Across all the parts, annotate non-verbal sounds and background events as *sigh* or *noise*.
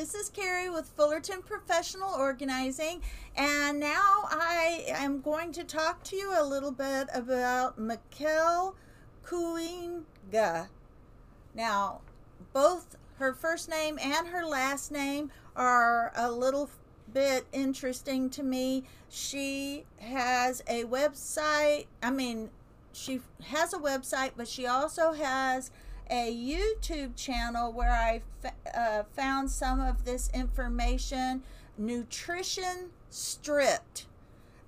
This is Carrie with Fullerton Professional Organizing, and now I am going to talk to you a little bit about McKel Kooienga. Now, both her first name and her last name are a little bit interesting to me. She has a website, I mean, she has a website, but she also has a YouTube channel where I uh, found some of this information Nutrition Stripped.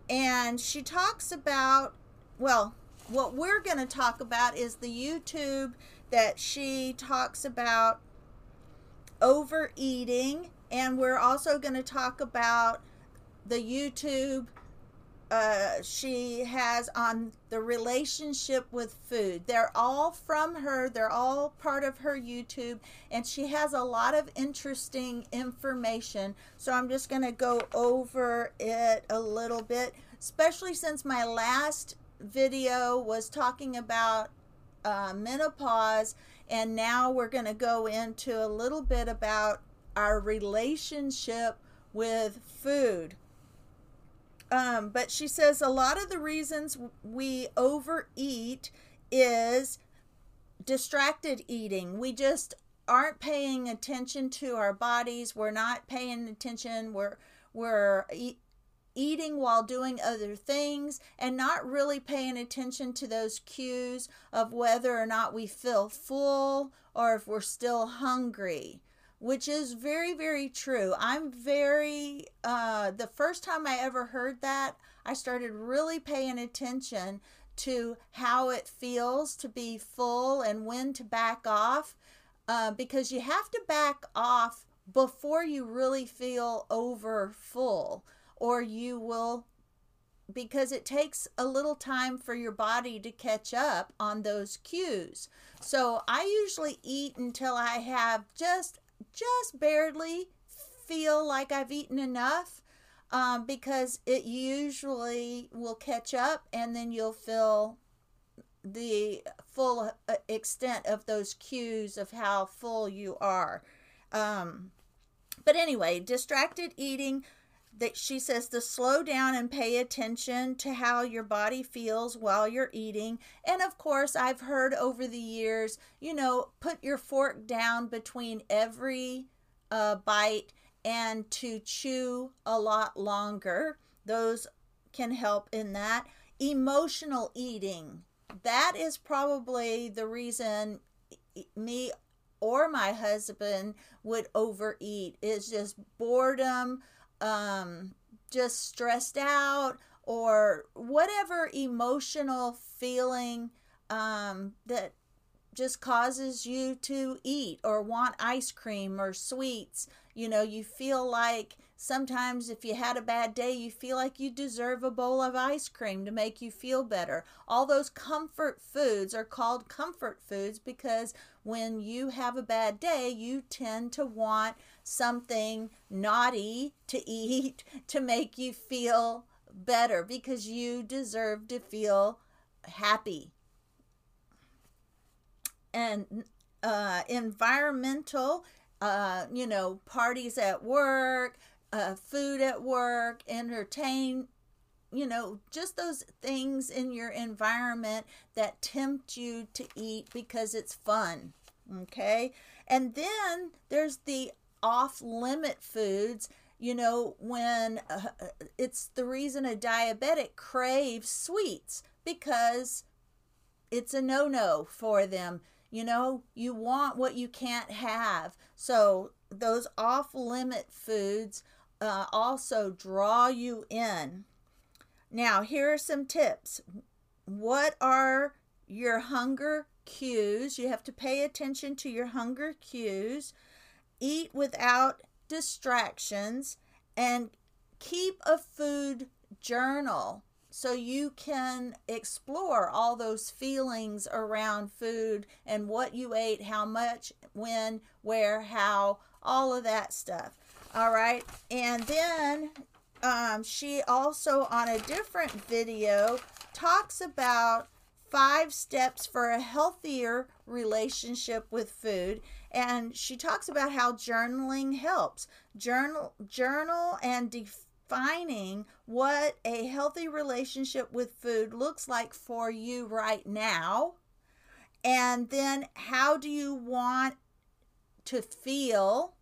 And she talks about, well, what we're going to talk about is the YouTube that she talks about overeating. And we're also going to talk about the YouTube uh, she has on the relationship with food. They're all from her, they're all part of her YouTube, and she has a lot of interesting information. So I'm just going to go over it a little bit, especially since my last video was talking about uh, menopause, and now we're going to go into a little bit about our relationship with food. Um, but she says a lot of the reasons we overeat is distracted eating. We just aren't paying attention to our bodies. We're not paying attention. We're we're e- eating while doing other things and not really paying attention to those cues of whether or not we feel full or if we're still hungry which is very very true i'm very uh the first time i ever heard that i started really paying attention to how it feels to be full and when to back off uh, because you have to back off before you really feel over full or you will because it takes a little time for your body to catch up on those cues. So I usually eat until I have just just barely feel like I've eaten enough um, because it usually will catch up and then you'll feel the full uh, extent of those cues of how full you are. Um, but anyway, distracted eating that she says to slow down and pay attention to how your body feels while you're eating. And of course, I've heard over the years, you know, put your fork down between every uh, bite and to chew a lot longer. Those can help in that. Emotional eating. That is probably the reason me or my husband would overeat is just boredom um, just stressed out or whatever emotional feeling um, that just causes you to eat or want ice cream or sweets. You know, you feel like sometimes if you had a bad day, you feel like you deserve a bowl of ice cream to make you feel better. All those comfort foods are called comfort foods because when you have a bad day, you tend to want something naughty to *laughs* eat to make you feel better because you deserve to feel happy and uh, environmental, uh, you know, parties at work, uh, food at work, entertain, you know, just those things in your environment that tempt you to eat because it's fun. Okay. And then there's the off limit foods. You know, when uh, it's the reason a diabetic craves sweets because it's a no no for them you know, you want what you can't have. So those off limit foods uh, also draw you in. Now, here are some tips. What are your hunger cues? You have to pay attention to your hunger cues. Eat without distractions and keep a food journal so you can explore all those feelings around food and what you ate, how much, when, where, how, all of that stuff. All right. And then um, she also, on a different video, talks about five steps for a healthier relationship with food. and she talks about how journaling helps. Journal journal and defining what a healthy relationship with food looks like for you right now. And then how do you want to feel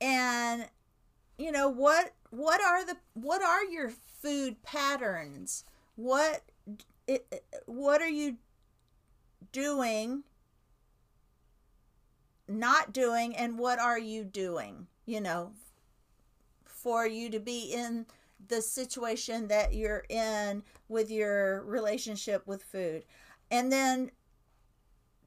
and you know what what are the what are your food patterns? What it, what are you doing not doing and what are you doing you know for you to be in the situation that you're in with your relationship with food? And then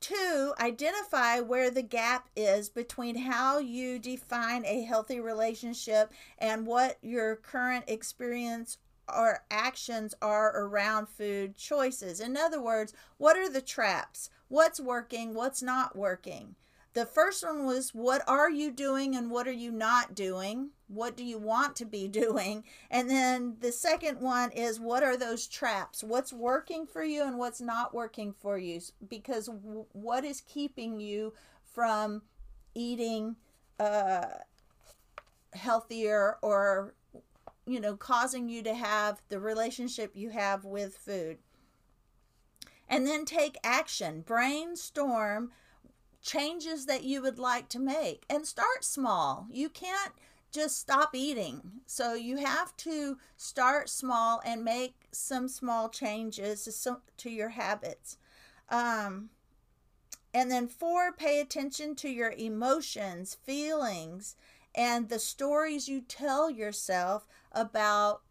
Two, identify where the gap is between how you define a healthy relationship and what your current experience or actions are around food choices. In other words, what are the traps? What's working? What's not working? The first one was what are you doing and what are you not doing? What do you want to be *laughs* doing? And then the second one is what are those traps? What's working for you and what's not working for you? Because what is keeping you from eating uh, healthier or you know causing you to have the relationship you have with food and then take action brainstorm changes that you would like to make and start small. You can't just stop eating. So you have to start small and make some small changes to, your habits. Um, and then four, pay attention to your emotions, feelings, and the stories you tell yourself about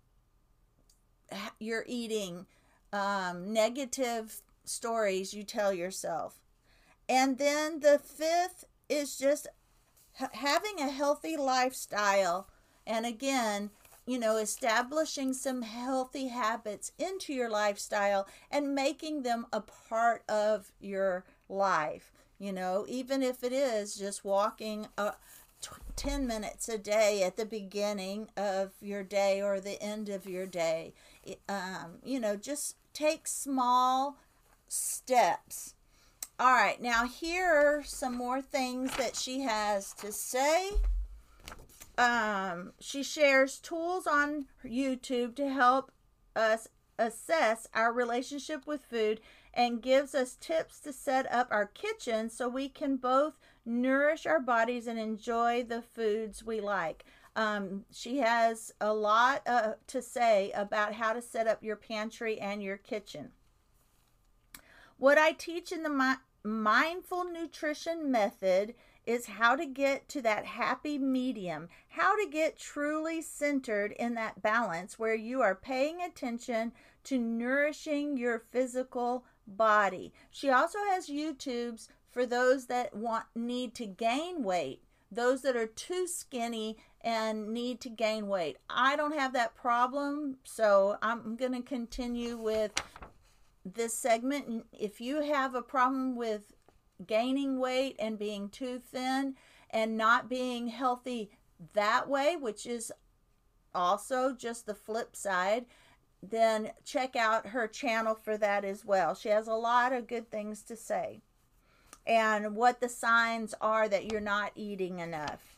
your eating, um, negative stories you tell yourself. And then the fifth is just having a healthy lifestyle. And again, you know, establishing some healthy habits into your lifestyle and making them a part of your life. You know, even if it is just walking a, 10 minutes a day at the beginning of your day or the end of your day. Um, you know, just take small steps all right, now here are some more things that she has to say. Um, she shares tools on YouTube to help us assess our relationship with food and gives us tips to set up our kitchen so we can both nourish our bodies and enjoy the foods we like. Um, she has a lot uh, to say about how to set up your pantry and your kitchen. What I teach in the mi- mindful nutrition method is how to get to that happy medium, how to get truly centered in that balance where you are paying attention to nourishing your physical body. She also has YouTubes for those that want need to gain weight, those that are too skinny and need to gain weight. I don't have that problem, so I'm going to continue with this segment. If you have a problem with gaining weight and being too thin and not being healthy that way, which is also just the flip side, then check out her channel for that as well. She has a lot of good things to say and what the signs are that you're not eating enough.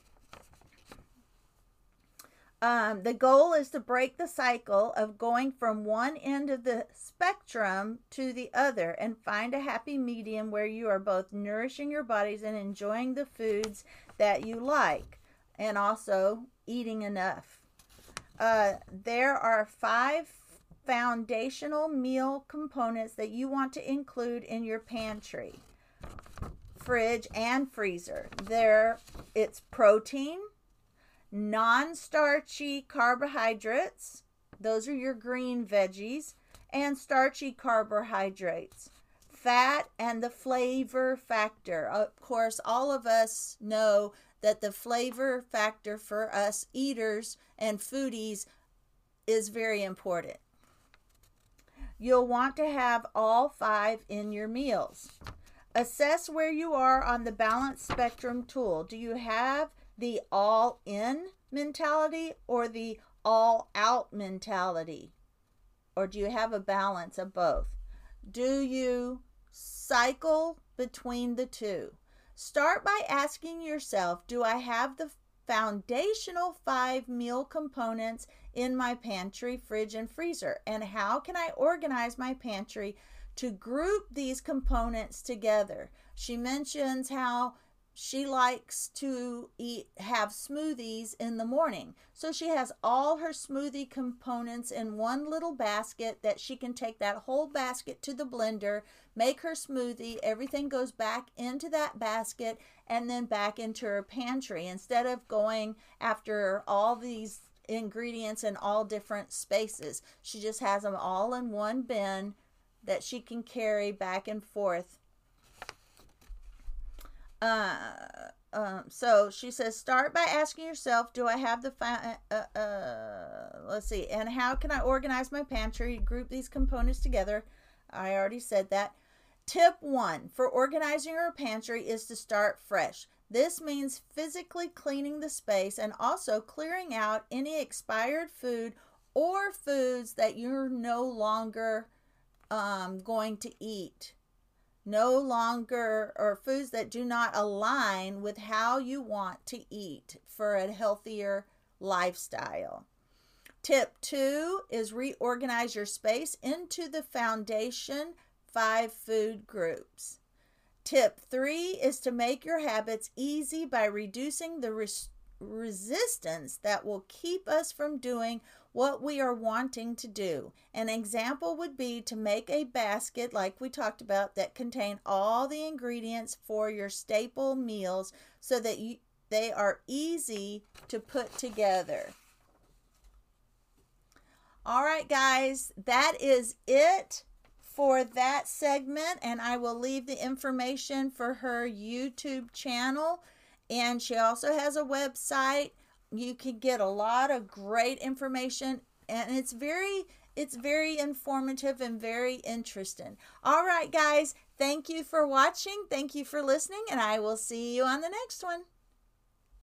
Um, the goal is to break the cycle of going from one end of the spectrum to the other and find a happy medium where you are both nourishing your bodies and enjoying the foods that you like and also eating enough. Uh, there are five foundational meal components that you want to include in your pantry, fridge, and freezer. There, it's protein non starchy carbohydrates, those are your green veggies, and starchy carbohydrates. Fat and the flavor factor. Of course, all of us know that the flavor factor for us eaters and foodies is very important. You'll want to have all five in your meals. Assess where you are on the balance spectrum tool. Do you have the all in mentality or the all out mentality? Or do you have a balance of both? Do you cycle between the two? Start by asking yourself Do I have the foundational five meal components in my pantry, fridge, and freezer? And how can I organize my pantry to group these components together? She mentions how she likes to eat have smoothies in the morning. So she has all her smoothie components in one little basket that she can take that whole basket to the blender, make her smoothie, everything goes back into that basket and then back into her pantry instead of going after all these ingredients in all different spaces. She just has them all in one bin that she can carry back and forth uh, um, so she says, start by asking yourself, do I have the, fi- uh, uh, let's see, and how can I organize my pantry, group these components together? I already said that. Tip one for organizing your pantry is to start fresh. This means physically cleaning the space and also clearing out any expired food or foods that you're no longer um, going to eat no longer or foods that do not align with how you want to eat for a healthier lifestyle. Tip two is reorganize your space into the foundation five food groups. Tip three is to make your habits easy by reducing the res- resistance that will keep us from doing what we are wanting to do. An example would be to make a basket, like we talked about, that contain all the ingredients for your staple meals so that you, they are easy to put together. All right, guys, that is it for that segment, and I will leave the information for her YouTube channel. And she also has a website you can get a lot of great information and it's very it's very informative and very interesting. All right, guys, thank you for watching. Thank you for listening, and I will see you on the next one.